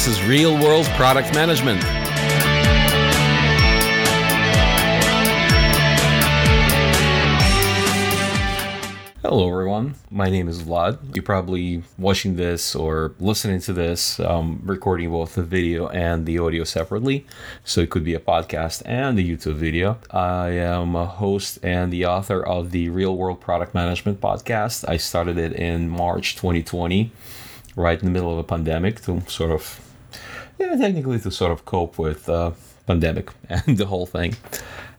This is Real World Product Management. Hello, everyone. My name is Vlad. You're probably watching this or listening to this, um, recording both the video and the audio separately. So it could be a podcast and a YouTube video. I am a host and the author of the Real World Product Management podcast. I started it in March 2020, right in the middle of a pandemic to sort of, yeah, technically to sort of cope with uh, pandemic and the whole thing.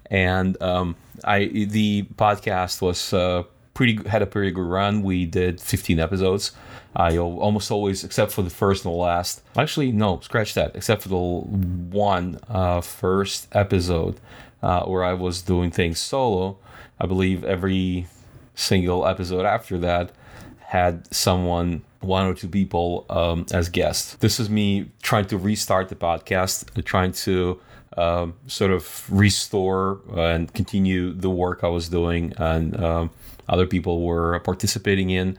And um, I the podcast was. Uh, pretty had a pretty good run. We did 15 episodes. I almost always, except for the first and the last. Actually, no, scratch that. Except for the one uh, first episode uh, where I was doing things solo. I believe every single episode after that had someone, one or two people um, as guests. This is me trying to restart the podcast, trying to um, sort of restore and continue the work I was doing and um, other people were participating in.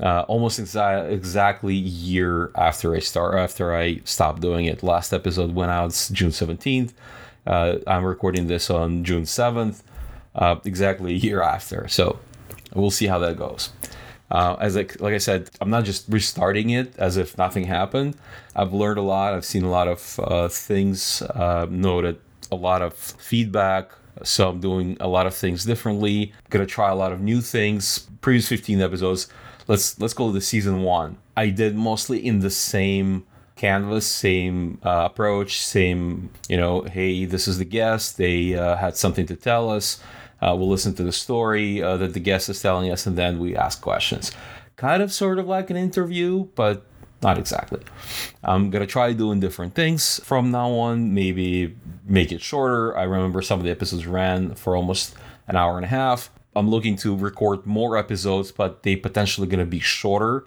Uh, almost exa- exactly a year after I start after I stopped doing it. Last episode went out June seventeenth. Uh, I'm recording this on June seventh, uh, exactly a year after. So we'll see how that goes. Uh, as like, like I said, I'm not just restarting it as if nothing happened. I've learned a lot. I've seen a lot of uh, things, uh, noted a lot of feedback, so I'm doing a lot of things differently. Gonna try a lot of new things. Previous 15 episodes. Let's let's go to the season one. I did mostly in the same canvas, same uh, approach, same you know. Hey, this is the guest. They uh, had something to tell us. Uh, we'll listen to the story uh, that the guest is telling us, and then we ask questions. Kind of, sort of like an interview, but not exactly. I'm gonna try doing different things from now on. Maybe make it shorter. I remember some of the episodes ran for almost an hour and a half. I'm looking to record more episodes, but they potentially gonna be shorter.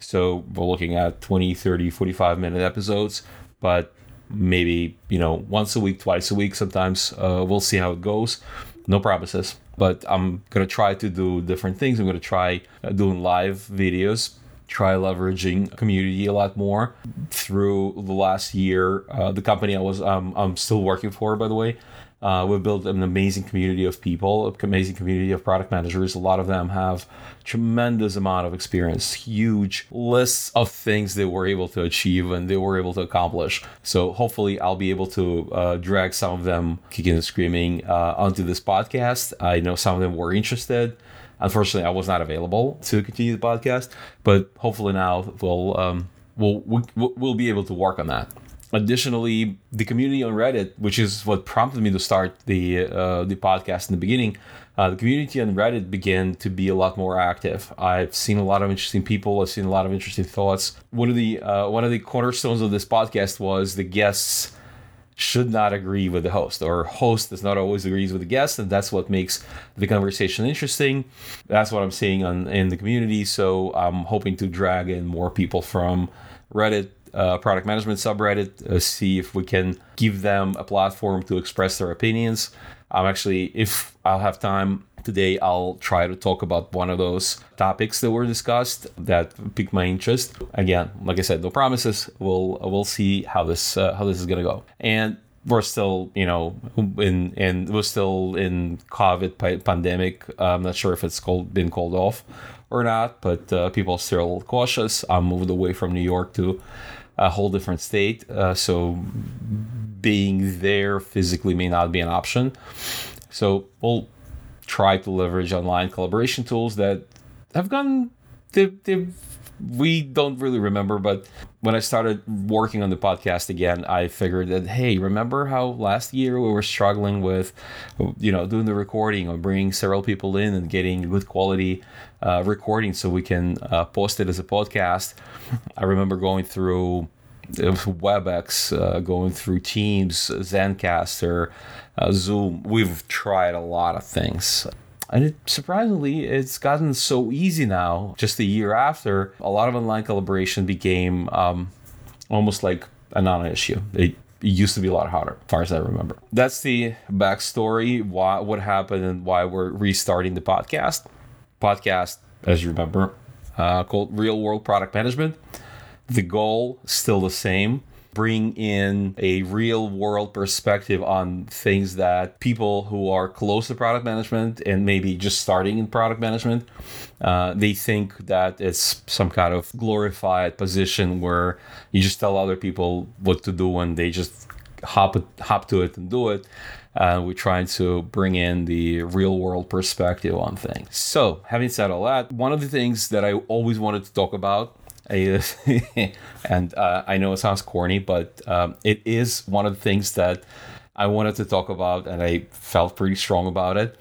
So we're looking at 20, 30, 45 minute episodes, but maybe, you know, once a week, twice a week sometimes. Uh, we'll see how it goes. No promises, but I'm gonna try to do different things. I'm gonna try uh, doing live videos try leveraging community a lot more through the last year. Uh, the company I was um, I'm still working for, by the way, uh, we've built an amazing community of people, an amazing community of product managers. A lot of them have tremendous amount of experience, huge lists of things they were able to achieve and they were able to accomplish. So hopefully, I'll be able to uh, drag some of them kicking and screaming uh, onto this podcast. I know some of them were interested. Unfortunately, I was not available to continue the podcast, but hopefully now we'll um, we'll, we'll we'll be able to work on that. Additionally, the community on Reddit, which is what prompted me to start the uh, the podcast in the beginning, uh, the community on Reddit began to be a lot more active. I've seen a lot of interesting people. I've seen a lot of interesting thoughts. One of the uh, one of the cornerstones of this podcast was the guests should not agree with the host or host does not always agrees with the guest and that's what makes the conversation interesting that's what i'm seeing on in the community so i'm hoping to drag in more people from reddit uh, product management subreddit uh, see if we can give them a platform to express their opinions i'm actually if i'll have time today I'll try to talk about one of those topics that were discussed that piqued my interest. Again, like I said, no promises. We'll we'll see how this uh, how this is gonna go. And we're still, you know, in and we're still in COVID pandemic. I'm not sure if it's called been called off or not, but uh, people are still cautious. I moved away from New York to a whole different state, uh, so being there physically may not be an option. So we'll try to leverage online collaboration tools that have gone they, they we don't really remember but when i started working on the podcast again i figured that hey remember how last year we were struggling with you know doing the recording or bringing several people in and getting good quality uh, recording so we can uh, post it as a podcast i remember going through WebEx, uh, going through Teams, Zencastr, uh, Zoom. We've tried a lot of things. And it, surprisingly, it's gotten so easy now. Just a year after, a lot of online collaboration became um, almost like a non-issue. It, it used to be a lot harder, as far as I remember. That's the backstory. Why, what happened, and why we're restarting the podcast. Podcast, as you remember, uh, called Real World Product Management the goal still the same bring in a real world perspective on things that people who are close to product management and maybe just starting in product management, uh, they think that it's some kind of glorified position where you just tell other people what to do and they just hop hop to it and do it. Uh, we're trying to bring in the real world perspective on things. So, having said all that, one of the things that I always wanted to talk about and uh, I know it sounds corny, but um, it is one of the things that I wanted to talk about, and I felt pretty strong about it,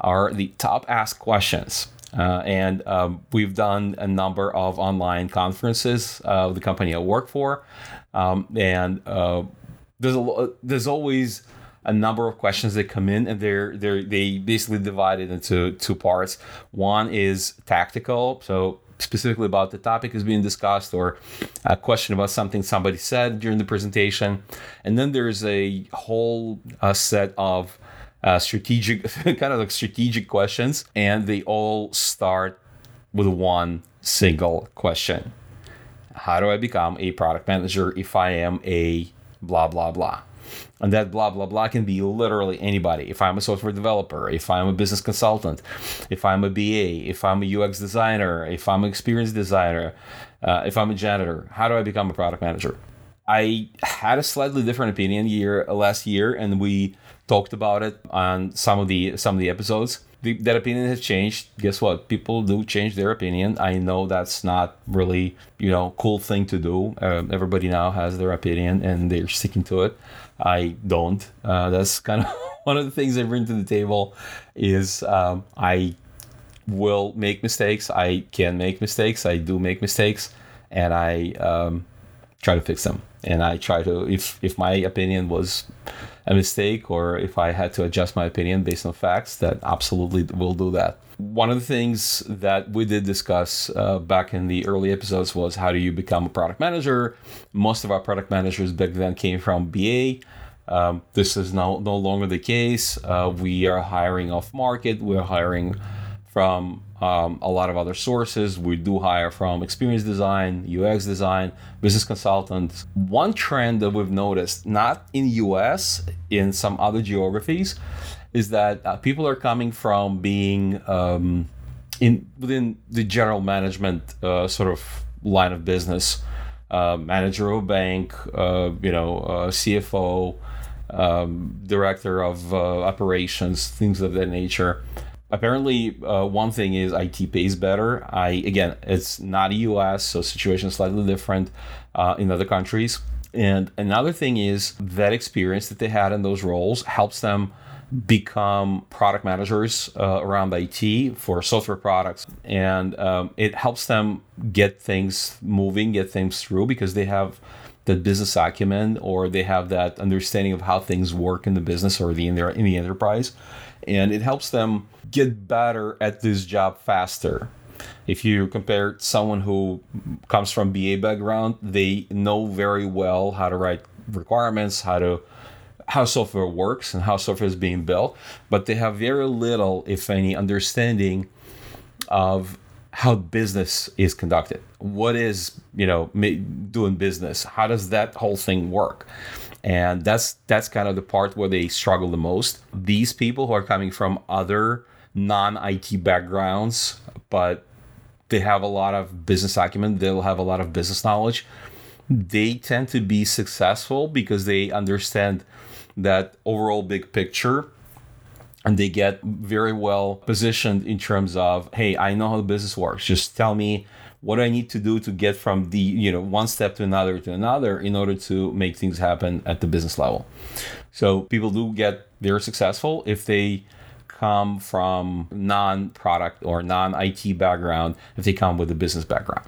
are the top asked questions. Uh, and um, we've done a number of online conferences uh, the company I work for, um, and uh, there's a there's always a number of questions that come in and they're they're they basically divide it into two parts. One is tactical so specifically about the topic is being discussed or a question about something somebody said during the presentation. And then there's a whole uh, set of uh, strategic kind of like strategic questions and they all start with one single question. How do i become a product manager if i am a blah blah blah and that blah blah blah can be literally anybody if i'm a software developer if i'm a business consultant if i'm a ba if i'm a ux designer if i'm an experience designer uh, if i'm a janitor how do i become a product manager i had a slightly different opinion year last year and we talked about it on some of the some of the episodes the, that opinion has changed. Guess what? People do change their opinion. I know that's not really, you know, cool thing to do. Uh, everybody now has their opinion and they're sticking to it. I don't. Uh, that's kind of one of the things I bring to the table. Is um, I will make mistakes. I can make mistakes. I do make mistakes, and I um, try to fix them. And I try to, if if my opinion was a mistake or if I had to adjust my opinion based on facts, that absolutely will do that. One of the things that we did discuss uh, back in the early episodes was how do you become a product manager? Most of our product managers back then came from BA. Um, this is no, no longer the case. Uh, we are hiring off market, we're hiring from um, a lot of other sources. We do hire from experience design, UX design, business consultants. One trend that we've noticed, not in US, in some other geographies, is that uh, people are coming from being um, in within the general management uh, sort of line of business, uh, manager of a bank, uh, you know, uh, CFO, um, director of uh, operations, things of that nature. Apparently uh, one thing is it pays better. I again it's not a us so situation is slightly different uh, in other countries. And another thing is that experience that they had in those roles helps them become product managers uh, around it for software products. And um, it helps them get things moving get things through because they have that business acumen or they have that understanding of how things work in the business or the in, their, in the enterprise and it helps them get better at this job faster. If you compare someone who comes from BA background, they know very well how to write requirements, how to how software works and how software is being built, but they have very little, if any, understanding of how business is conducted. What is, you know, doing business? How does that whole thing work? and that's that's kind of the part where they struggle the most these people who are coming from other non-it backgrounds but they have a lot of business acumen they'll have a lot of business knowledge they tend to be successful because they understand that overall big picture and they get very well positioned in terms of hey i know how the business works just tell me what I need to do to get from the you know one step to another to another in order to make things happen at the business level. So people do get very successful if they come from non-product or non-IT background if they come with a business background.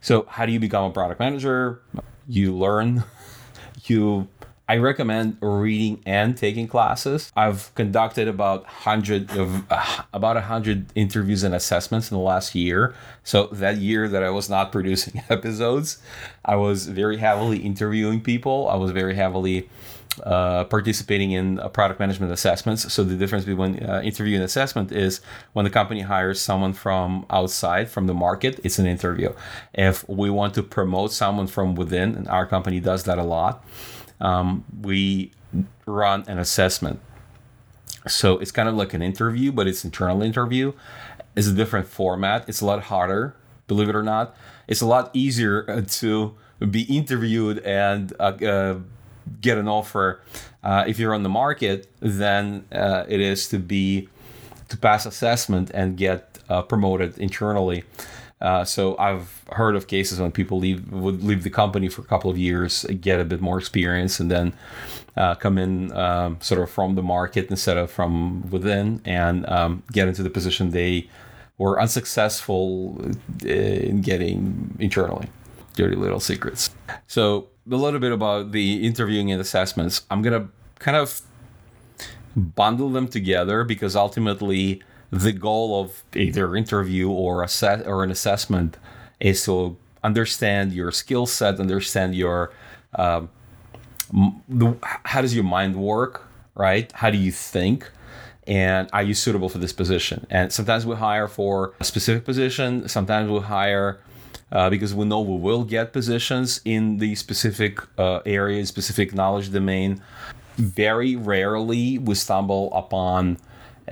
So how do you become a product manager? You learn, you I recommend reading and taking classes. I've conducted about hundred of uh, about hundred interviews and assessments in the last year. So that year that I was not producing episodes, I was very heavily interviewing people. I was very heavily uh, participating in uh, product management assessments. So the difference between uh, interview and assessment is when the company hires someone from outside from the market, it's an interview. If we want to promote someone from within, and our company does that a lot, um, we run an assessment. So it's kind of like an interview, but it's internal interview. It's a different format. It's a lot harder, believe it or not. It's a lot easier uh, to be interviewed and uh, uh, get an offer uh, if you're on the market than uh, it is to be to pass assessment and get uh, promoted internally. Uh, so I've heard of cases when people leave would leave the company for a couple of years, get a bit more experience, and then uh, come in um, sort of from the market instead of from within, and um, get into the position they were unsuccessful in getting internally. Dirty little secrets. So a little bit about the interviewing and assessments. I'm gonna kind of bundle them together because ultimately the goal of either interview or assess or an assessment is to understand your skill set, understand your um, the, how does your mind work, right? How do you think? And are you suitable for this position? And sometimes we hire for a specific position. Sometimes we hire uh, because we know we will get positions in the specific uh, area, specific knowledge domain. Very rarely we stumble upon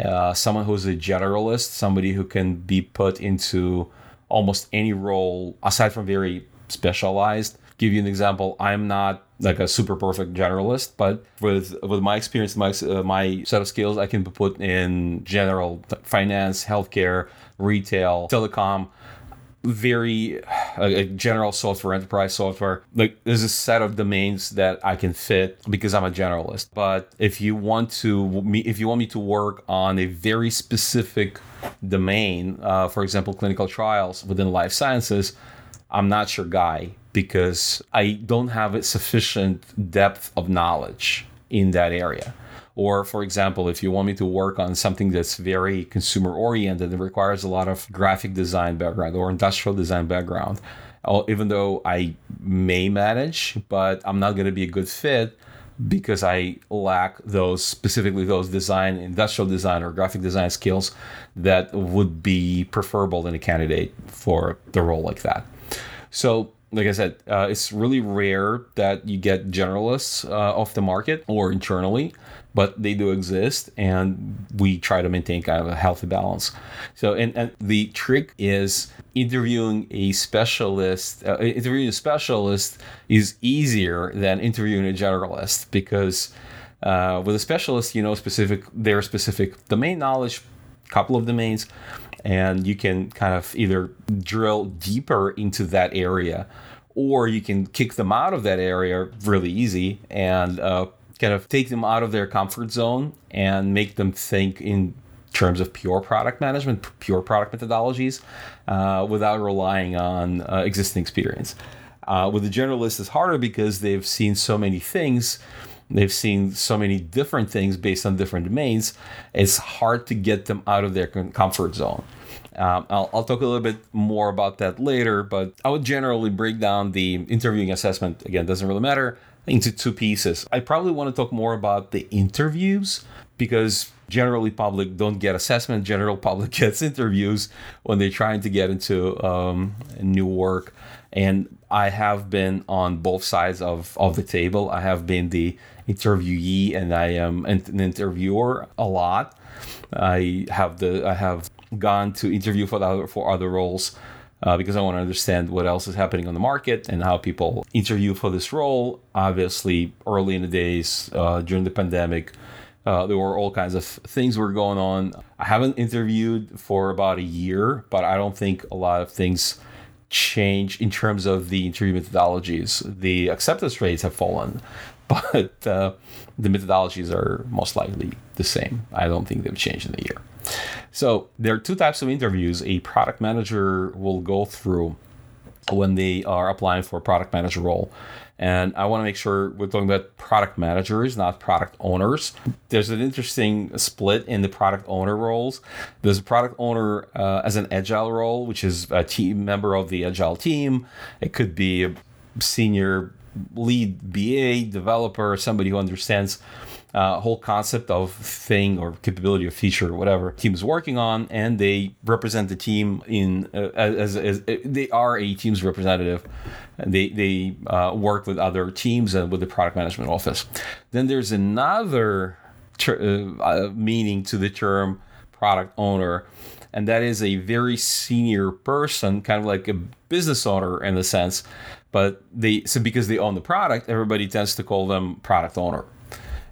uh, someone who's a generalist, somebody who can be put into almost any role aside from very specialized. Give you an example. I'm not like a super perfect generalist, but with with my experience, my uh, my set of skills, I can be put in general finance, healthcare, retail, telecom very uh, general software, enterprise software. Like there's a set of domains that I can fit because I'm a generalist. But if you want to, if you want me to work on a very specific domain, uh, for example, clinical trials within life sciences, I'm not your guy because I don't have a sufficient depth of knowledge in that area. Or, for example, if you want me to work on something that's very consumer oriented and requires a lot of graphic design background or industrial design background, even though I may manage, but I'm not going to be a good fit because I lack those specifically those design, industrial design, or graphic design skills that would be preferable in a candidate for the role like that. So like I said, uh, it's really rare that you get generalists uh, off the market or internally but they do exist and we try to maintain kind of a healthy balance. So and, and the trick is interviewing a specialist uh, interviewing a specialist is easier than interviewing a generalist because uh, with a specialist you know specific their specific domain knowledge couple of domains and you can kind of either drill deeper into that area or you can kick them out of that area really easy and uh, kind of take them out of their comfort zone and make them think in terms of pure product management, pure product methodologies, uh, without relying on uh, existing experience. Uh, with the generalist, it's harder because they've seen so many things. They've seen so many different things based on different domains. It's hard to get them out of their comfort zone. Um, I'll, I'll, talk a little bit more about that later, but I would generally break down the interviewing assessment. Again, doesn't really matter into two pieces. I probably want to talk more about the interviews because generally public don't get assessment general public gets interviews when they're trying to get into um, new work. And i have been on both sides of, of the table. I have been the interviewee and i am an interviewer a lot. I have the i have gone to interview for other for other roles uh, because I want to understand what else is happening on the market and how people interview for this role. Obviously, early in the days uh, during the pandemic, uh, there were all kinds of things were going on. I haven't interviewed for about a year, but I don't think a lot of things change in terms of the interview methodologies. The acceptance rates have fallen, but uh, the methodologies are most likely the same. I don't think they've changed in a year. So there are two types of interviews a product manager will go through when they are applying for a product manager role. And I want to make sure we're talking about product managers, not product owners. There's an interesting split in the product owner roles. There's a product owner uh, as an agile role, which is a team member of the agile team. It could be a senior lead BA, developer, somebody who understands uh, whole concept of thing or capability or feature or whatever team is working on, and they represent the team in uh, as, as, as, they are a team's representative. They they uh, work with other teams and with the product management office. Then there's another ter- uh, uh, meaning to the term product owner and that is a very senior person, kind of like a business owner in a sense. But they so because they own the product, everybody tends to call them product owner.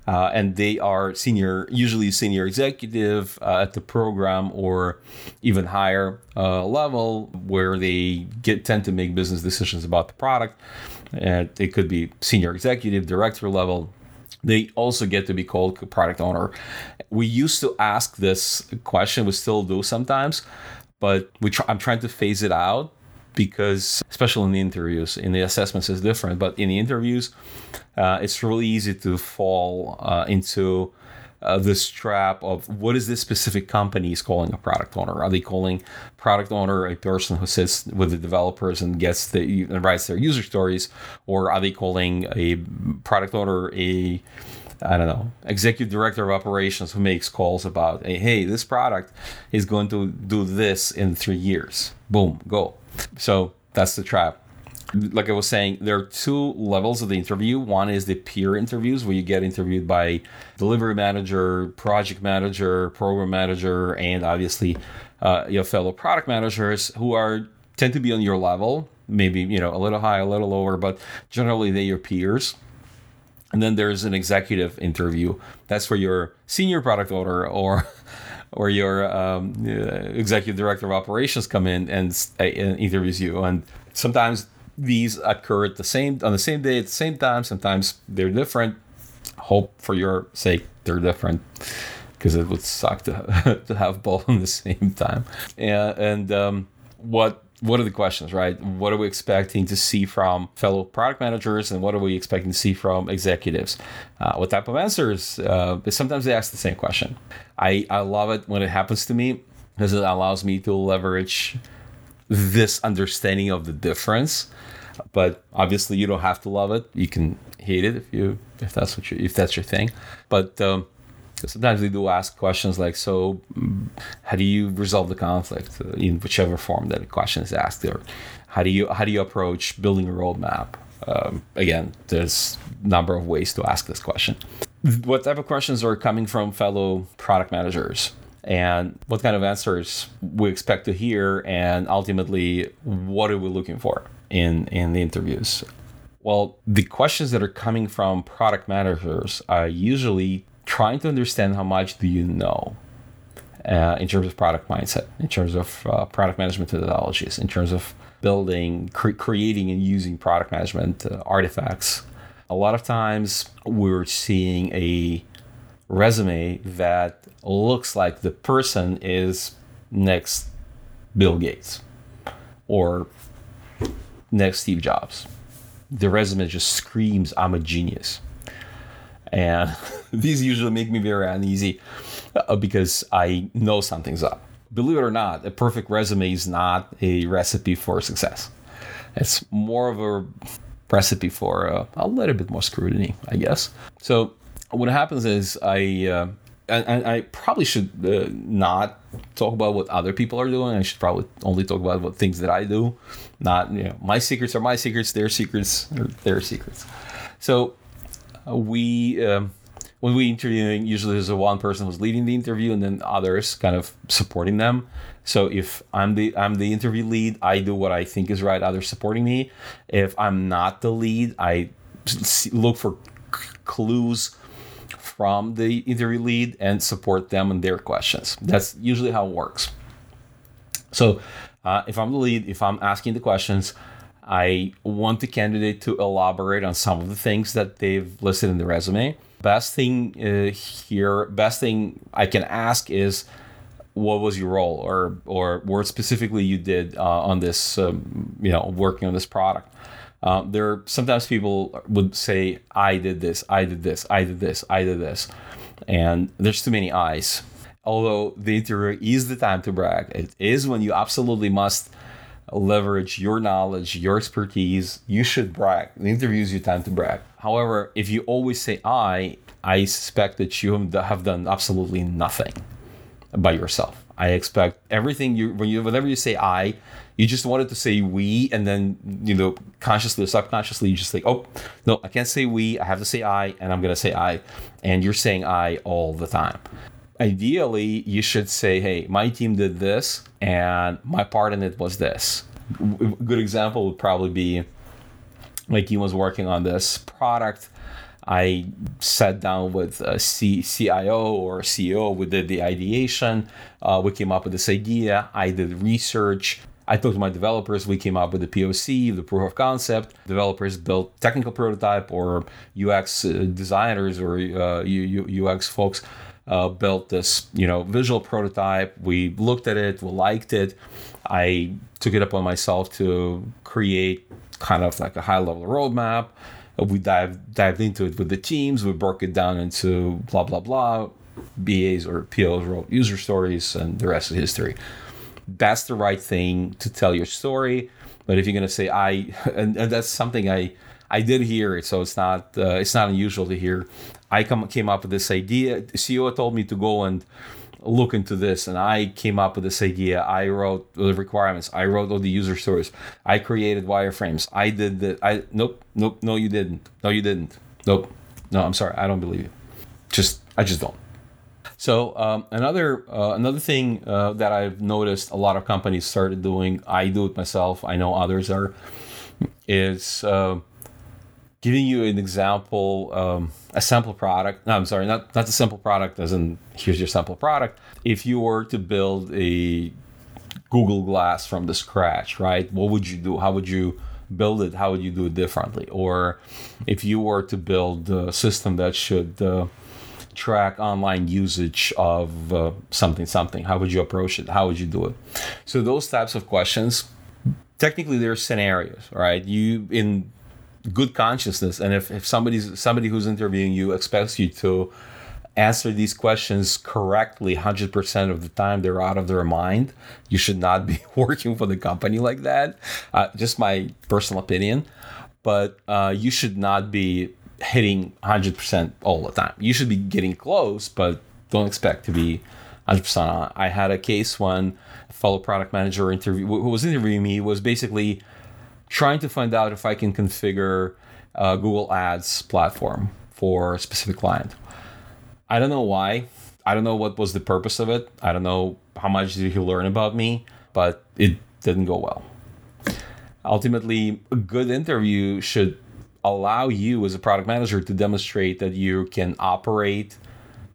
Uh, and they are senior, usually senior executive uh, at the program or even higher uh, level, where they get tend to make business decisions about the product. And it could be senior executive, director level. They also get to be called product owner. We used to ask this question, we still do sometimes, but we try, I'm trying to phase it out because especially in the interviews in the assessments is different but in the interviews uh, it's really easy to fall uh, into uh, this trap of what is this specific company is calling a product owner? Are they calling product owner a person who sits with the developers and gets the and writes their user stories? Or are they calling a product owner a I don't know, executive director of operations who makes calls about, hey, this product is going to do this in three years. Boom, go. So that's the trap. Like I was saying, there are two levels of the interview. One is the peer interviews where you get interviewed by delivery manager, project manager, program manager, and obviously uh, your fellow product managers who are tend to be on your level, maybe you know a little high, a little lower, but generally they're your peers. And then there's an executive interview. That's for your senior product owner or or your um, uh, executive director of operations come in and, uh, interviews you. And sometimes these occur at the same on the same day at the same time. Sometimes they're different. Hope for your sake they're different because it would suck to, to have both on the same time. And, and um, what what are the questions, right? What are we expecting to see from fellow product managers, and what are we expecting to see from executives? Uh, what type of answers? Uh, sometimes they ask the same question. I, I love it when it happens to me because it allows me to leverage this understanding of the difference. But obviously, you don't have to love it. You can hate it if you if that's what you if that's your thing. But um, sometimes they do ask questions like, "So, how do you resolve the conflict uh, in whichever form that a question is asked, or how do you how do you approach building a roadmap?" Um, again, there's a number of ways to ask this question. What type of questions are coming from fellow product managers? And what kind of answers we expect to hear, and ultimately, what are we looking for in in the interviews? Well, the questions that are coming from product managers are usually trying to understand how much do you know uh, in terms of product mindset, in terms of uh, product management methodologies, in terms of building, cre- creating, and using product management uh, artifacts. A lot of times we're seeing a resume that looks like the person is next Bill Gates or next Steve Jobs. The resume just screams, I'm a genius and these usually make me very uneasy uh, because I know something's up. Believe it or not, a perfect resume is not a recipe for success. It's more of a recipe for uh, a little bit more scrutiny, I guess. So what happens is I. Uh, and, I probably should uh, not talk about what other people are doing. I should probably only talk about what things that I do. Not, you know, my secrets are my secrets, their secrets are their secrets. So we um, when we interviewing, usually there's a one person who's leading the interview and then others kind of supporting them. So if I'm the I'm the interview lead, I do what I think is right. Others supporting me. If I'm not the lead, I look for clues from the interview lead and support them in their questions. That's usually how it works. So uh, if I'm the lead, if I'm asking the questions, I want the candidate to elaborate on some of the things that they've listed in the resume. Best thing uh, here, best thing I can ask is, what was your role, or or what specifically you did uh, on this, um, you know, working on this product. Uh, there sometimes people would say, I did this, I did this, I did this, I did this, and there's too many eyes. Although the interview is the time to brag, it is when you absolutely must leverage your knowledge, your expertise. You should brag. The interviews you time to brag. However, if you always say I, I suspect that you have done absolutely nothing by yourself. I expect everything you when you whenever you say I, you just wanted to say we, and then you know consciously or subconsciously you just think, oh no, I can't say we. I have to say I, and I'm gonna say I, and you're saying I all the time. Ideally, you should say, hey, my team did this, and my part in it was this. A good example would probably be my team was working on this product I sat down with a C- CIO or CEO. We did the ideation. Uh, we came up with this idea. I did research. I talked to my developers. We came up with the POC, the proof of concept. Developers built technical prototype, or UX uh, designers or uh, UX folks uh, built this, you know, visual prototype. We looked at it. We liked it. I took it upon myself to create kind of like a high level roadmap we dived dived into it with the teams. We broke it down into blah blah blah. BAs or POs wrote user stories, and the rest is history. That's the right thing to tell your story. But if you're gonna say I, and, and that's something I I did hear it, so it's not uh, it's not unusual to hear. I come came up with this idea. The CEO told me to go and look into this and i came up with this idea. I wrote the requirements. I wrote all the user stories. I created wireframes. I did the i nope nope no you didn't. No you didn't. Nope. No i'm sorry. I don't believe you. Just i just don't. So um, another uh, another thing uh, that I've noticed a lot of companies started doing, I do it myself. I know others are, is uh, giving you an example, um, a sample product. No, I'm sorry, not not a simple product as in here's your sample product. If you were to build a Google Glass from the scratch, right? What would you do? How would you build it? How would you do it differently? Or if you were to build a system that should uh, track online usage of uh, something, something, how would you approach it? How would you do it? So those types of questions, technically, they're scenarios, right? You in good consciousness. And if, if somebody's somebody who's interviewing you expects you to answer these questions correctly 100% of the time they're out of their mind you should not be working for the company like that. Uh, just my personal opinion. But uh, you should not be hitting 100% all the time. You should be getting close but don't expect to be 100% i had a case when a fellow product manager interview who was interviewing me was basically trying to find out if I can configure a Google Ads platform for a specific client. I don't know why. I don't know what was the purpose of it. I don't know how much did he learn about me, but it didn't go well. Ultimately, a good interview should allow you as a product manager to demonstrate that you can operate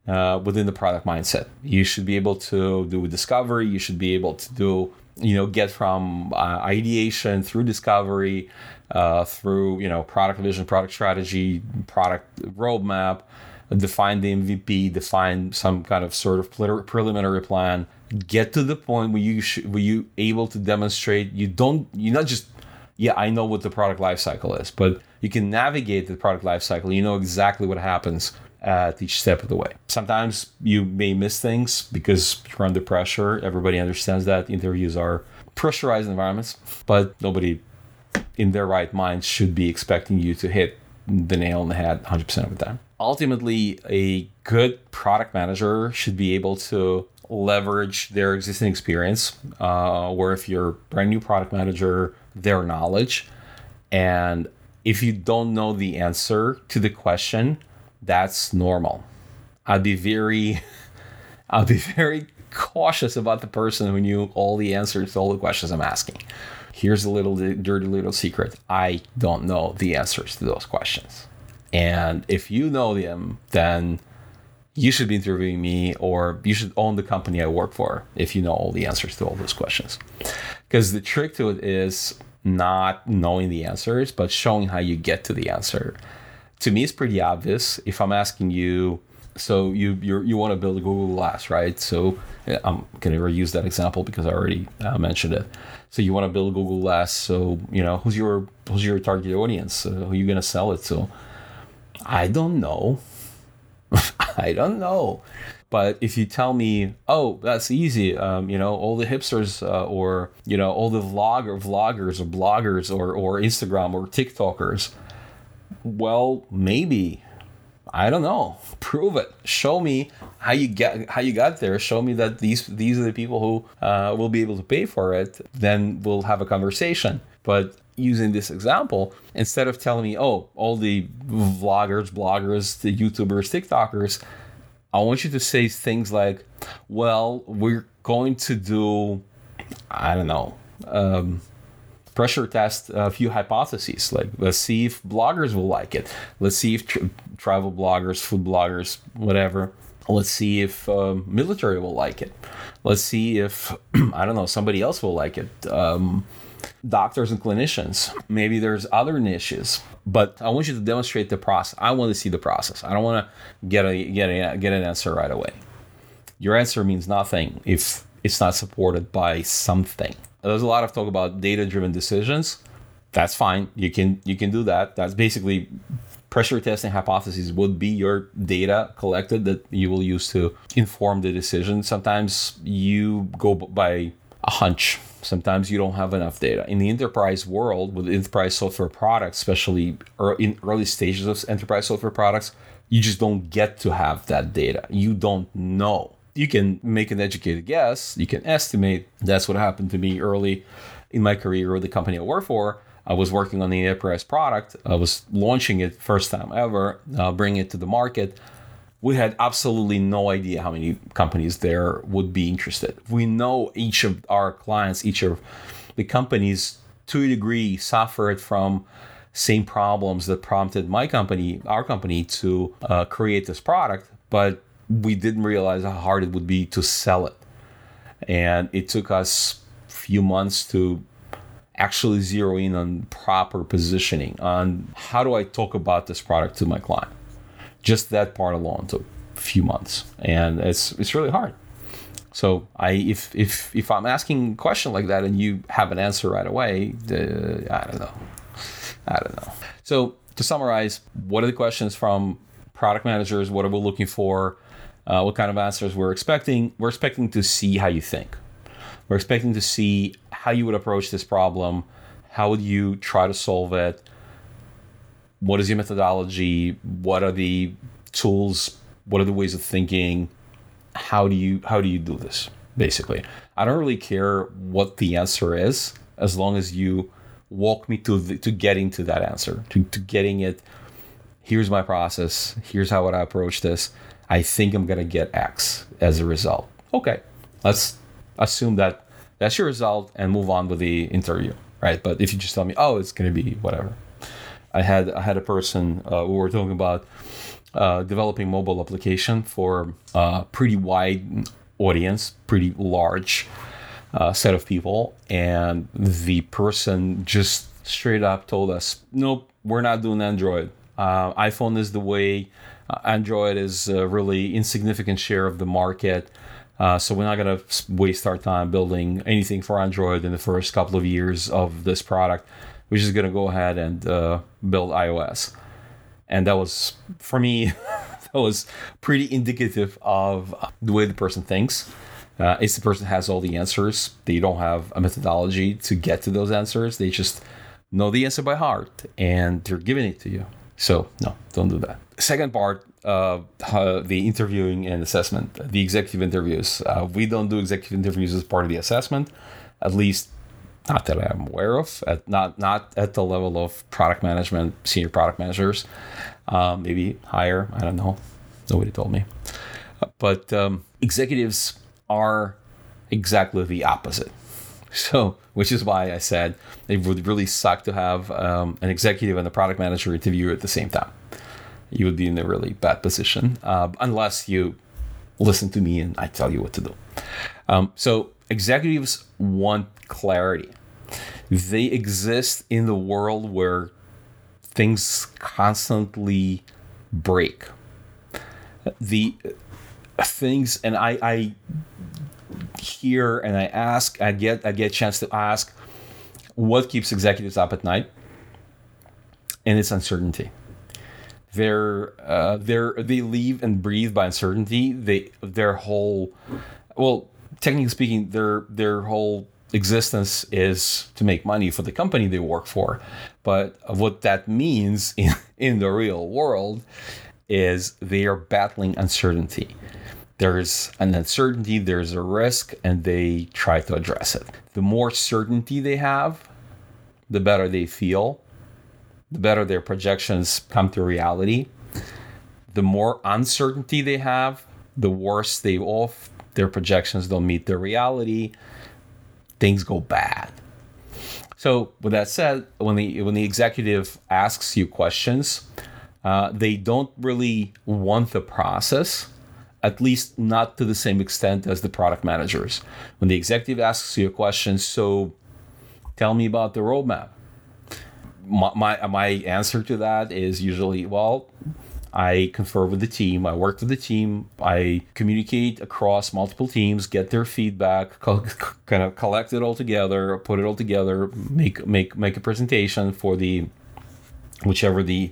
uh, within the product mindset. You should be able to do discovery. You should be able to do you know get from uh, ideation through discovery uh, through you know product vision product strategy product roadmap define the mvp define some kind of sort of preliminary plan get to the point where you sh- where you able to demonstrate you don't you're not just yeah i know what the product lifecycle is but you can navigate the product lifecycle you know exactly what happens at each step of the way. Sometimes you may miss things because you're under pressure. Everybody understands that interviews are pressurized environments, but nobody in their right mind should be expecting you to hit the nail on the head 100% of the time. Ultimately, a good product manager should be able to leverage their existing experience, uh, where if you're brand new product manager, their knowledge. And if you don't know the answer to the question, that's normal. I'd be very, I'd be very cautious about the person who knew all the answers to all the questions I'm asking. Here's a little dirty little secret. I don't know the answers to those questions. And if you know them, then you should be interviewing me or you should own the company I work for if you know all the answers to all those questions. Because the trick to it is not knowing the answers, but showing how you get to the answer to me it's pretty obvious. If i'm asking you so you you you want to build a google glass right? So i'm going to reuse that example because i already uh, mentioned it. So you want to build google glass so you know who's your who's your target audience? Uh, who are you going to sell it to? I don't know. I don't know. But if you tell me, oh, that's easy, um, you know, all the hipsters uh, or you know all the vlogger vloggers or bloggers or or Instagram or TikTokers, well, maybe I don't know. Prove it. Show me how you get how you got there. Show me that these these are the people who uh, will be able to pay for it. Then we'll have a conversation. But using this example, instead of telling me, oh, all the vloggers, bloggers, the YouTubers, TikTokers, I want you to say things like, well, we're going to do, I don't know, um, pressure test a few hypotheses. Like, let's see if bloggers will like it. Let's see if tra- travel bloggers, food bloggers, whatever. Let's see if um, military will like it. Let's see if, I don't know, somebody else will like it. Um, doctors and clinicians. Maybe there's other niches, but I want you to demonstrate the process. I want to see the process. I don't want to get a get a get an answer right away. Your answer means nothing if it's not supported by something. There's a lot of talk about data-driven decisions. That's fine. You can you can do that. That's basically pressure testing hypotheses would be your data collected that you will use to inform the decision. Sometimes you go by a hunch Sometimes you don't have enough data. In the enterprise world, with enterprise software products, especially in early stages of enterprise software products, you just don't get to have that data. You don't know. You can make an educated guess, you can estimate. That's what happened to me early in my career with the company I work for. I was working on the enterprise product. I was launching it first time ever, uh, bringing it to the market we had absolutely no idea how many companies there would be interested. We know each of our clients, each of the companies to a degree suffered from same problems that prompted my company, our company, to uh, create this product, but we didn't realize how hard it would be to sell it. And it took us a few months to actually zero in on proper positioning on how do I talk about this product to my client just that part alone took a few months, and it's it's really hard. So I if if if I'm asking a question like that and you have an answer right away, uh, I don't know, I don't know. So to summarize, what are the questions from product managers? What are we looking for? Uh, what kind of answers we're expecting? We're expecting to see how you think. We're expecting to see how you would approach this problem. How would you try to solve it? what is your methodology? What are the tools? What are the ways of thinking? How do you how do you do this? Basically, I don't really care what the answer is as long as you walk me to the, to getting to that answer, to, to getting it. Here's my process. Here's how would I approach this. I think I'm gonna get X as a result. Okay, let's assume that that's your result and move on with the interview, right? But if you just tell me, oh, it's gonna be whatever, I had I had a person uh, we were talking about uh, developing mobile application for a pretty wide audience, pretty large uh, set of people, and the person just straight up told us, "Nope, we're not doing Android. Uh, iPhone is the way. Uh, Android is a really insignificant share of the market." Uh, so we're not going to waste our time building anything for Android in the first couple of years of this product we're just gonna go ahead and uh, build iOS. And that was for me, that was pretty indicative of the way the person thinks. Uh, it's the person has all the answers. They don't have a methodology to get to those answers. They just know the answer by heart, and they're giving it to you. So no, don't do that. Second part, uh, the interviewing and assessment, the executive interviews. Uh, we don't do executive interviews as part of the assessment, at least not that I'm aware of, at not not at the level of product management, senior product managers, um, maybe higher. I don't know. Nobody told me. But um, executives are exactly the opposite. So, which is why I said it would really suck to have um, an executive and a product manager interview at the same time. You would be in a really bad position uh, unless you listen to me and I tell you what to do. Um, so, executives want clarity. They exist in the world where things constantly break. The things, and I, I hear and I ask, I get, I get a chance to ask, what keeps executives up at night? And it's uncertainty. they're uh, they're they live and breathe by uncertainty. They their whole well, technically speaking, their their whole existence is to make money for the company they work for. But what that means in, in the real world is they are battling uncertainty. There's an uncertainty, there's a risk, and they try to address it. The more certainty they have, the better they feel, the better their projections come to reality. The more uncertainty they have, the worse they off their projections don't meet their reality. Things go bad. So, with that said, when the when the executive asks you questions, uh, they don't really want the process, at least not to the same extent as the product managers. When the executive asks you a question, so tell me about the roadmap my, my, my answer to that is usually well I confer with the team. I work with the team. I communicate across multiple teams, get their feedback, co- kind of collect it all together, put it all together, make make make a presentation for the whichever the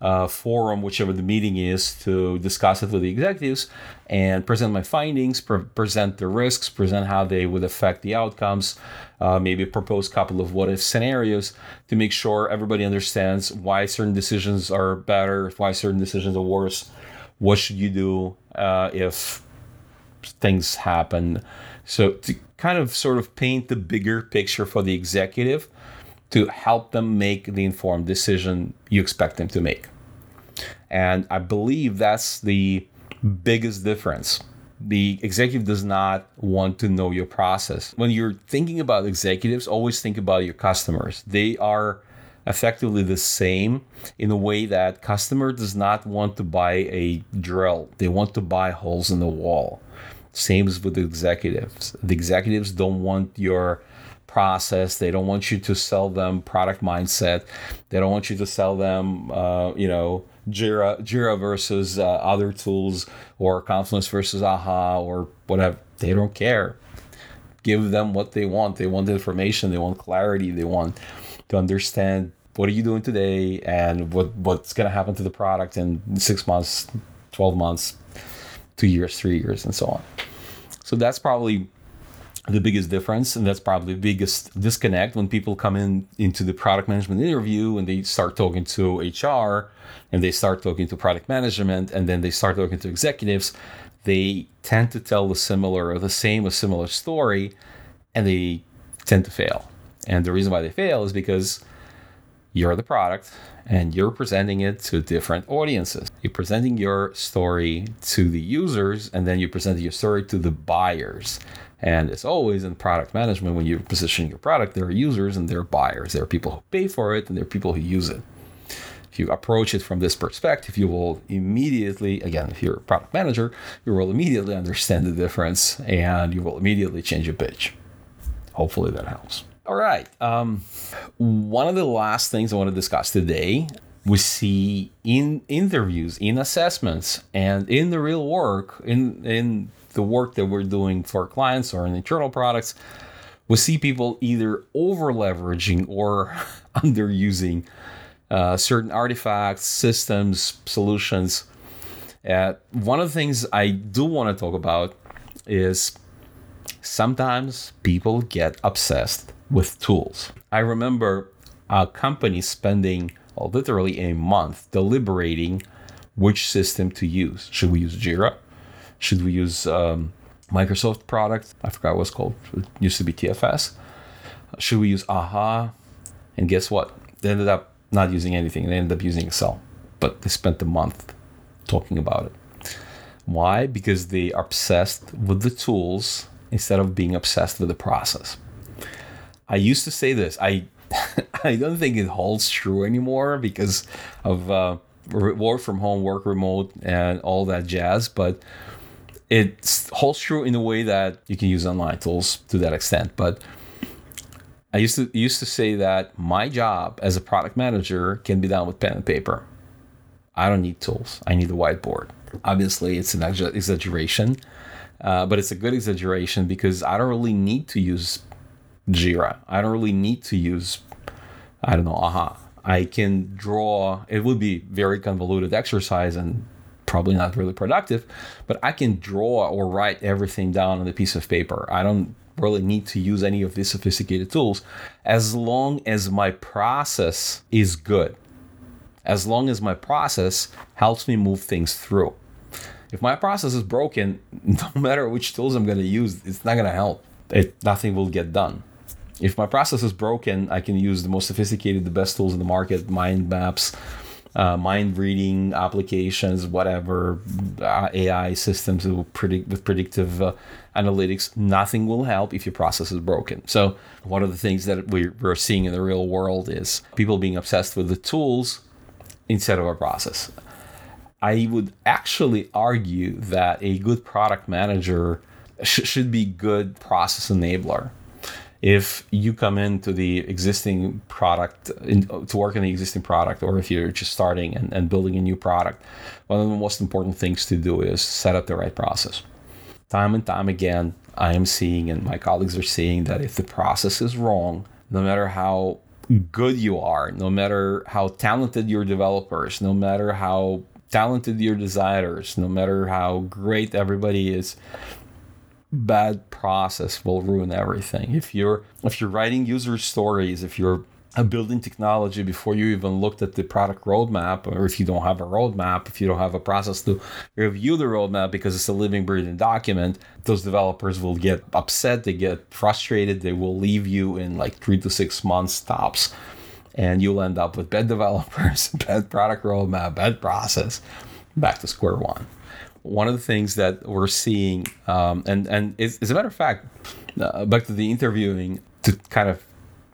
uh, forum, whichever the meeting is, to discuss it with the executives and present my findings, pre- present the risks, present how they would affect the outcomes, uh, maybe propose a couple of what if scenarios to make sure everybody understands why certain decisions are better, why certain decisions are worse, what should you do uh, if things happen. So to kind of sort of paint the bigger picture for the executive to help them make the informed decision you expect them to make. And I believe that's the biggest difference. The executive does not want to know your process. When you're thinking about executives, always think about your customers. They are effectively the same in a way that customer does not want to buy a drill. They want to buy holes in the wall. Same as with the executives. The executives don't want your process. They don't want you to sell them product mindset. They don't want you to sell them, uh, you know, Jira, Jira versus uh, other tools, or Confluence versus AHA, or whatever. They don't care. Give them what they want. They want information. They want clarity. They want to understand what are you doing today and what what's going to happen to the product in six months, twelve months, two years, three years, and so on. So that's probably the biggest difference and that's probably the biggest disconnect when people come in into the product management interview and they start talking to hr and they start talking to product management and then they start talking to executives they tend to tell the similar or the same or similar story and they tend to fail and the reason why they fail is because you're the product and you're presenting it to different audiences. You're presenting your story to the users and then you present your story to the buyers. And as always in product management, when you're positioning your product, there are users and there are buyers. There are people who pay for it and there are people who use it. If you approach it from this perspective, you will immediately, again, if you're a product manager, you will immediately understand the difference and you will immediately change your pitch. Hopefully that helps. All right. Um, one of the last things I want to discuss today we see in interviews, in assessments, and in the real work, in in the work that we're doing for clients or in internal products, we see people either over leveraging or underusing uh, certain artifacts, systems, solutions. Uh, one of the things I do want to talk about is sometimes people get obsessed with tools. I remember a company spending literally a month deliberating which system to use. Should we use Jira? Should we use um, Microsoft product? I forgot what it's called. It used to be TFS. Should we use AHA? And guess what? They ended up not using anything. They ended up using Excel. But they spent a month talking about it. Why? Because they are obsessed with the tools instead of being obsessed with the process. I used to say this. I I don't think it holds true anymore because of uh, work from home, work remote, and all that jazz. But it holds true in a way that you can use online tools to that extent. But I used to used to say that my job as a product manager can be done with pen and paper. I don't need tools. I need a whiteboard. Obviously, it's an exaggeration, uh, but it's a good exaggeration because I don't really need to use Jira. I don't really need to use, I don't know, AHA. I can draw, it would be very convoluted exercise and probably not really productive, but I can draw or write everything down on a piece of paper. I don't really need to use any of these sophisticated tools as long as my process is good. As long as my process helps me move things through. If my process is broken, no matter which tools I'm going to use, it's not going to help. It, nothing will get done. If my process is broken, I can use the most sophisticated, the best tools in the market, mind maps, uh, mind reading applications, whatever, uh, AI systems with, predict, with predictive uh, analytics. Nothing will help if your process is broken. So, one of the things that we're, seeing in the real world is people being obsessed with the tools instead of a process. I would actually argue that a good product manager sh- should be good process enabler if you come into the existing product in, to work in the existing product or if you're just starting and, and building a new product one of the most important things to do is set up the right process. Time and time again i am seeing and my colleagues are seeing that if the process is wrong no matter how good you are no matter how talented your developers no matter how talented your designers no matter how great everybody is bad process will ruin everything. If you're if you're writing user stories, if you're uh, building technology before you even looked at the product roadmap, or if you don't have a roadmap, if you don't have a process to review the roadmap because it's a living, breathing document, those developers will get upset, they get frustrated, they will leave you in like three to six months tops. And you'll end up with bad developers, bad product roadmap, bad process, back to square one one of the things that we're seeing, um, and and as a matter of fact, uh, back to the interviewing to kind of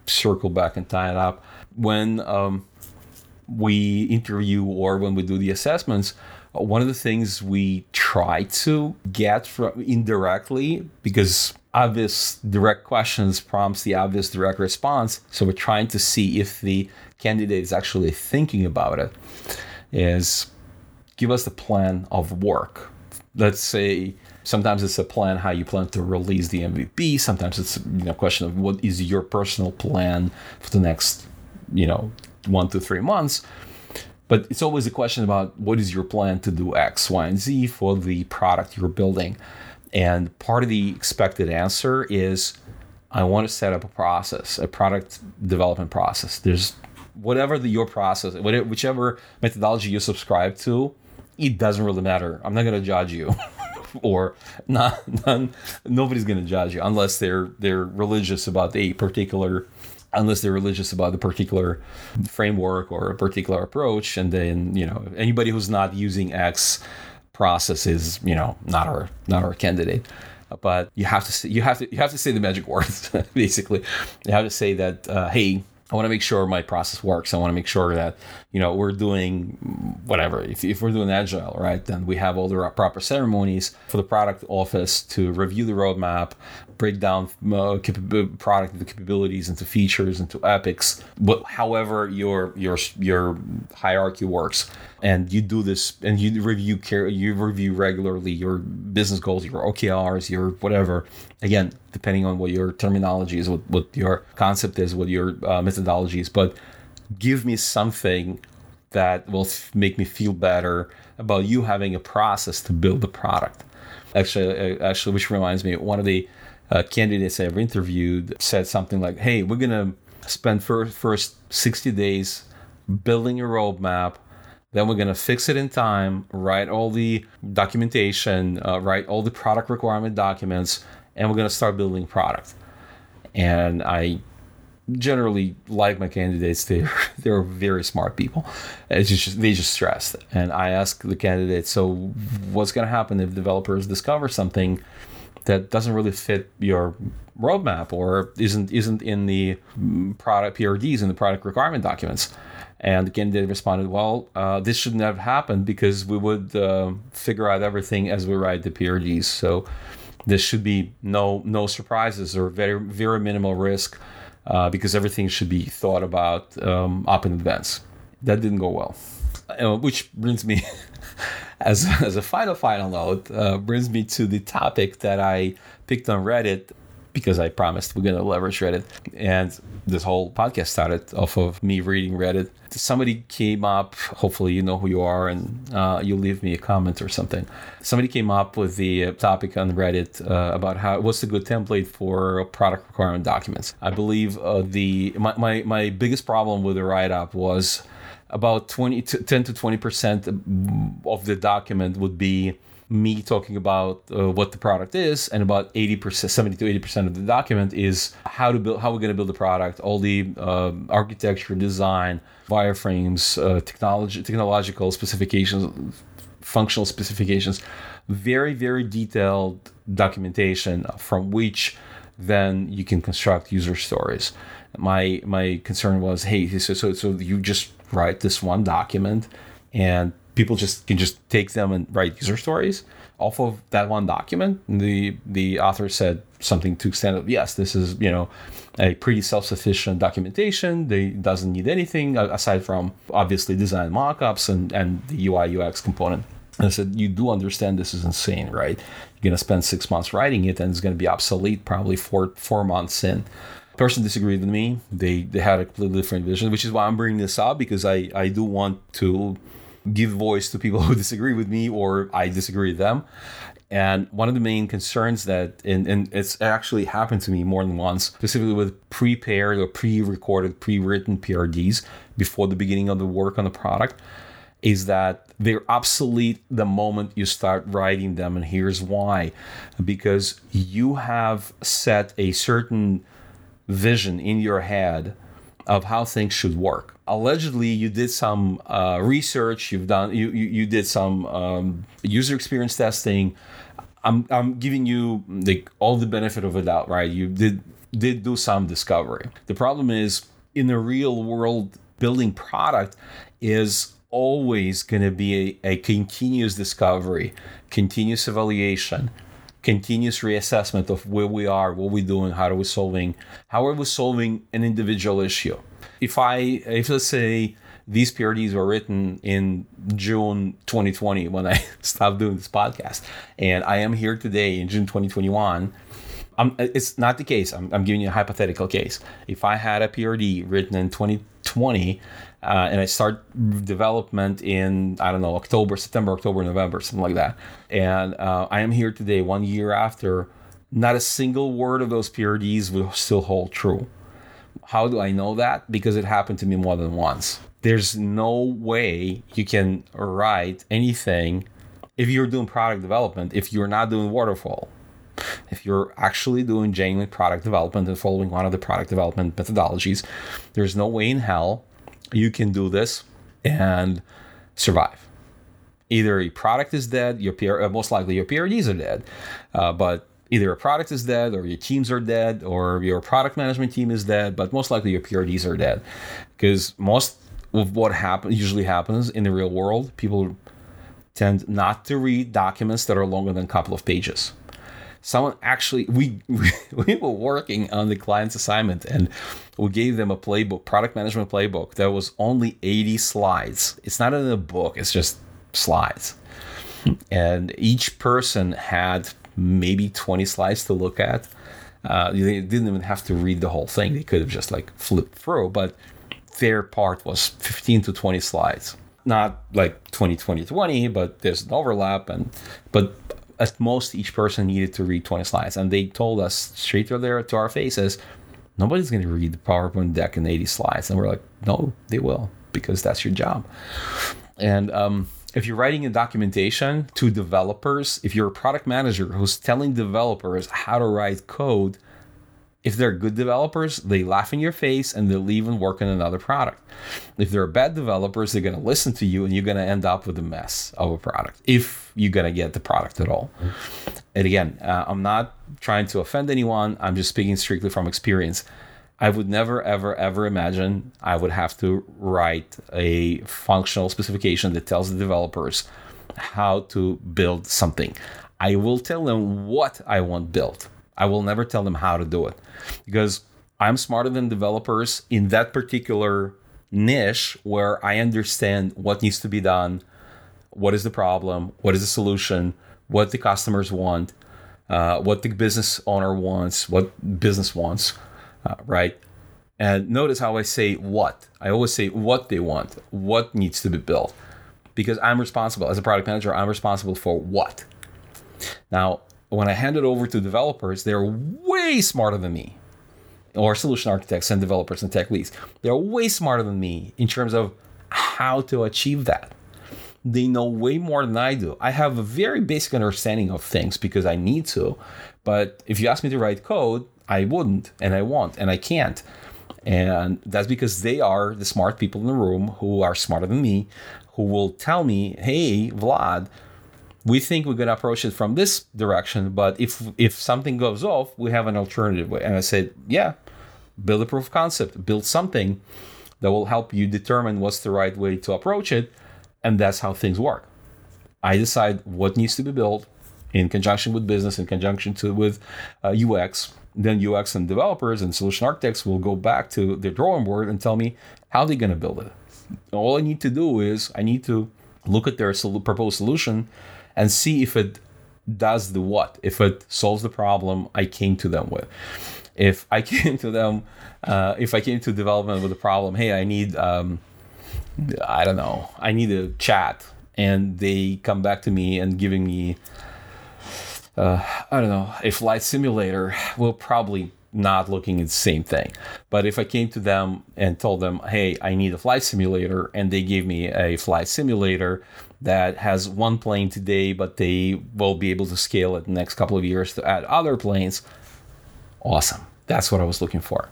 circle back and tie it up, when um, we interview or when we do the assessments, one of the things we try to get from indirectly because obvious direct questions prompts the obvious direct response. So we're trying to see if the candidate is actually thinking about it. Is give us the plan of work. Let's say sometimes it's a plan how you plan to release the MVP. Sometimes it's you know, a question of what is your personal plan for the next, you know, one to three months. But it's always a question about what is your plan to do X, Y, and Z for the product you're building. And part of the expected answer is I want to set up a process, a product development process. There's whatever the, your process, whatever, whichever methodology you subscribe to, it doesn't really matter. I'm not gonna judge you, or not. Nobody's gonna judge you unless they're they're religious about a particular, unless they're religious about the particular framework or a particular approach. And then you know anybody who's not using X process is you know not our not our candidate. But you have to say, you have to you have to say the magic words basically. You have to say that uh, hey I want to make sure my process works. I want to make sure that you know we're doing whatever. If, if we're doing agile, right, then we have all the proper ceremonies for the product office to review the roadmap, break down uh, product into capabilities, into features, into epics. But however your your your hierarchy works, and you do this, and you review care, you review regularly your business goals, your OKRs, your whatever. Again, depending on what your terminology is, what, what your concept is, what your uh, methodology is, but give me something that will f- make me feel better about you having a process to build the product. Actually, uh, actually, which reminds me, one of the uh, candidates I ever interviewed said something like, "Hey, we're gonna spend first first 60 days building a roadmap then we're going to fix it in time, write all the documentation, uh, write all the product requirement documents, and we're going to start building product. And I generally like my candidates. they're they're very smart people. It's just they just stressed. And I ask the candidates, so what's going to happen if developers discover something that doesn't really fit your roadmap or isn't isn't in the product PRDs in the product requirement documents? And again, they responded, well, uh, this shouldn't have happened because we would uh, figure out everything as we write the PRDs. So this should be no no surprises or very very minimal risk uh, because everything should be thought about um, up in advance. That didn't go well, uh, which brings me. as, as a final final note, uh, brings me to the topic that I picked on Reddit because I promised we're going to leverage Reddit. And this whole podcast started off of me reading Reddit. Somebody came up, hopefully you know who you are and uh, you leave me a comment or something. Somebody came up with the topic on Reddit uh, about how what's a good template for product requirement documents. I believe uh, the my, my, my biggest problem with the write up was about 20 to 10 to 20 percent of the document would be me talking about uh, what the product is and about 80% 70 to 80% of the document is how to build how we're going to build the product all the uh, architecture design wireframes uh, technology technological specifications functional specifications very very detailed documentation from which then you can construct user stories. My my concern was hey so so, so you just write this one document and people just can just take them and write user stories off of that one document. The the author said something to extent of yes, this is you know a pretty self-sufficient documentation. They doesn't need anything aside from obviously design mockups and and the UI UX component. And I said, you do understand this is insane, right? You're gonna spend six months writing it, and it's gonna be obsolete probably four four months in. Person disagreed with me. They they had a completely different vision, which is why I'm bringing this up because I I do want to give voice to people who disagree with me or I disagree with them. And one of the main concerns that, and, and it's actually happened to me more than once, specifically with prepared or pre recorded, pre written PRDs before the beginning of the work on the product, is that they're obsolete the moment you start writing them. And here's why because you have set a certain vision in your head of how things should work. Allegedly, you did some uh, research. You've done you you, you did some um, user experience testing. I'm I'm giving you like all the benefit of the doubt, right? You did did do some discovery. The problem is in the real world, building product is always going to be a, a continuous discovery, continuous evaluation, continuous reassessment of where we are, what we're doing, how are we solving, how are we solving an individual issue. If I, if let's say these PRDs were written in June 2020 when I stopped doing this podcast, and I am here today in June 2021. I'm, it's not the case. I'm, I'm giving you a hypothetical case. If I had a PRD written in 2020 uh, and I start development in I don't know October, September, October, November, something like that. And uh, I am here today, one year after. Not a single word of those PRDs will still hold true. How do I know that? Because it happened to me more than once. There's no way you can write anything if you're doing product development if you're not doing waterfall if you're actually doing genuine product development and following one of the product development methodologies, there's no way in hell you can do this and survive. Either your product is dead, your PR, uh, most likely your PRDs are dead, uh, but either a product is dead or your teams are dead or your product management team is dead, but most likely your PRDs are dead because most of what happen usually happens in the real world, people tend not to read documents that are longer than a couple of pages someone actually we we were working on the client's assignment and we gave them a playbook product management playbook that was only 80 slides. It's not in a book it's just slides. And each person had maybe 20 slides to look at. Uh, they didn't even have to read the whole thing. They could have just like flipped through but their part was 15 to 20 slides. Not like 20 20 20 but there's an overlap and but at most each person needed to read 20 slides. And they told us straight to to our faces nobody's going to read the powerpoint deck in 80 slides. And we're like no they will because that's your job. And um, if you're writing a documentation to developers if you're a product manager who's telling developers how to write code if they're good developers, they laugh in your face and they'll leave and work on another product. If they're bad developers, they're going to listen to you and you're going to end up with a mess of a product if you're going to get the product at all. And again, uh, I'm not trying to offend anyone, I'm just speaking strictly from experience. I would never, ever, ever imagine I would have to write a functional specification that tells the developers how to build something. I will tell them what I want built I will never tell them how to do it because I'm smarter than developers in that particular niche where I understand what needs to be done, what is the problem, what is the solution, what the customers want, uh, what the business owner wants, what business wants, uh, right? And notice how I say what. I always say what they want, what needs to be built, because I'm responsible as a product manager. I'm responsible for what. Now, when I hand it over to developers, they're way smarter than me, or solution architects and developers and tech leads. They're way smarter than me in terms of how to achieve that. They know way more than I do. I have a very basic understanding of things because I need to. But if you ask me to write code, I wouldn't, and I won't, and I can't. And that's because they are the smart people in the room who are smarter than me, who will tell me, hey, Vlad, we think we're going to approach it from this direction, but if if something goes off, we have an alternative way. And I said, yeah, build a proof of concept, build something that will help you determine what's the right way to approach it, and that's how things work. I decide what needs to be built in conjunction with business, in conjunction to with uh, UX. Then UX and developers and solution architects will go back to their drawing board and tell me how they're going to build it. All I need to do is I need to look at their proposed solution and see if it does the what, if it solves the problem I came to them with. If I came to them, uh, if I came to development with a problem, hey, I need, um, I don't know, I need a chat, and they come back to me and giving me, uh, I don't know, a flight simulator will probably not looking at the same thing. But if I came to them and told them, hey, I need a flight simulator, and they gave me a flight simulator that has one plane today, but they will be able to scale it the next couple of years to add other planes, awesome. That's what I was looking for.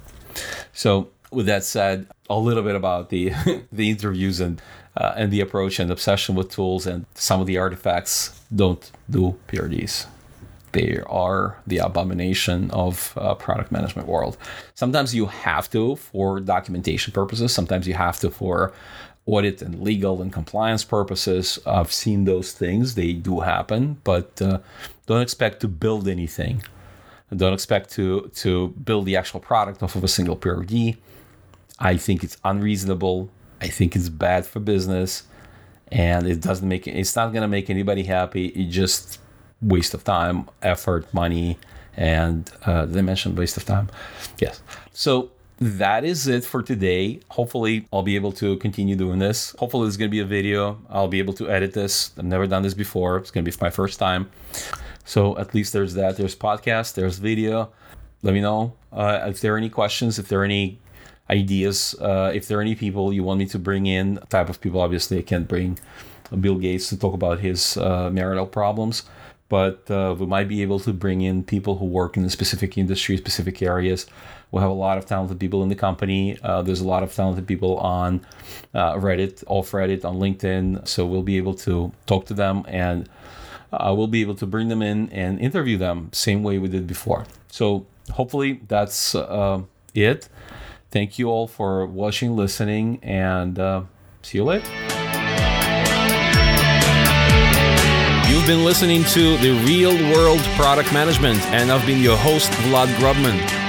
So, with that said, a little bit about the the interviews and uh, and the approach and obsession with tools and some of the artifacts. Don't do PRDs they are the abomination of uh, product management world. Sometimes you have to for documentation purposes. Sometimes you have to for audit and legal and compliance purposes. I've seen those things; they do happen, but uh, don't expect to build anything. Don't expect to to build the actual product off of a single PRD. I think it's unreasonable. I think it's bad for business, and it doesn't make it's not going to make anybody happy. It just waste of time, effort, money, and uh, they mentioned waste of time. Yes. So that is it for today. Hopefully, I'll be able to continue doing this. Hopefully, it's going to be a video. I'll be able to edit this. I've never done this before. It's going to be my first time. So at least there's that. There's podcast. There's video. Let me know uh, if there are any questions. If there are any ideas. Uh, if there are any people you want me to bring in. Type of people. Obviously, I can't bring Bill Gates to talk about his uh, marital problems but uh, we might be able to bring in people who work in a specific industry, specific areas. We have a lot of talented people in the company. Uh, there's a lot of talented people on uh, Reddit, off Reddit, on LinkedIn. So we'll be able to talk to them and uh, we'll be able to bring them in and interview them, same way we did before. So hopefully that's uh, it. Thank you all for watching, listening, and uh, see you later. You've been listening to the Real World Product Management, and I've been your host, Vlad Grubman.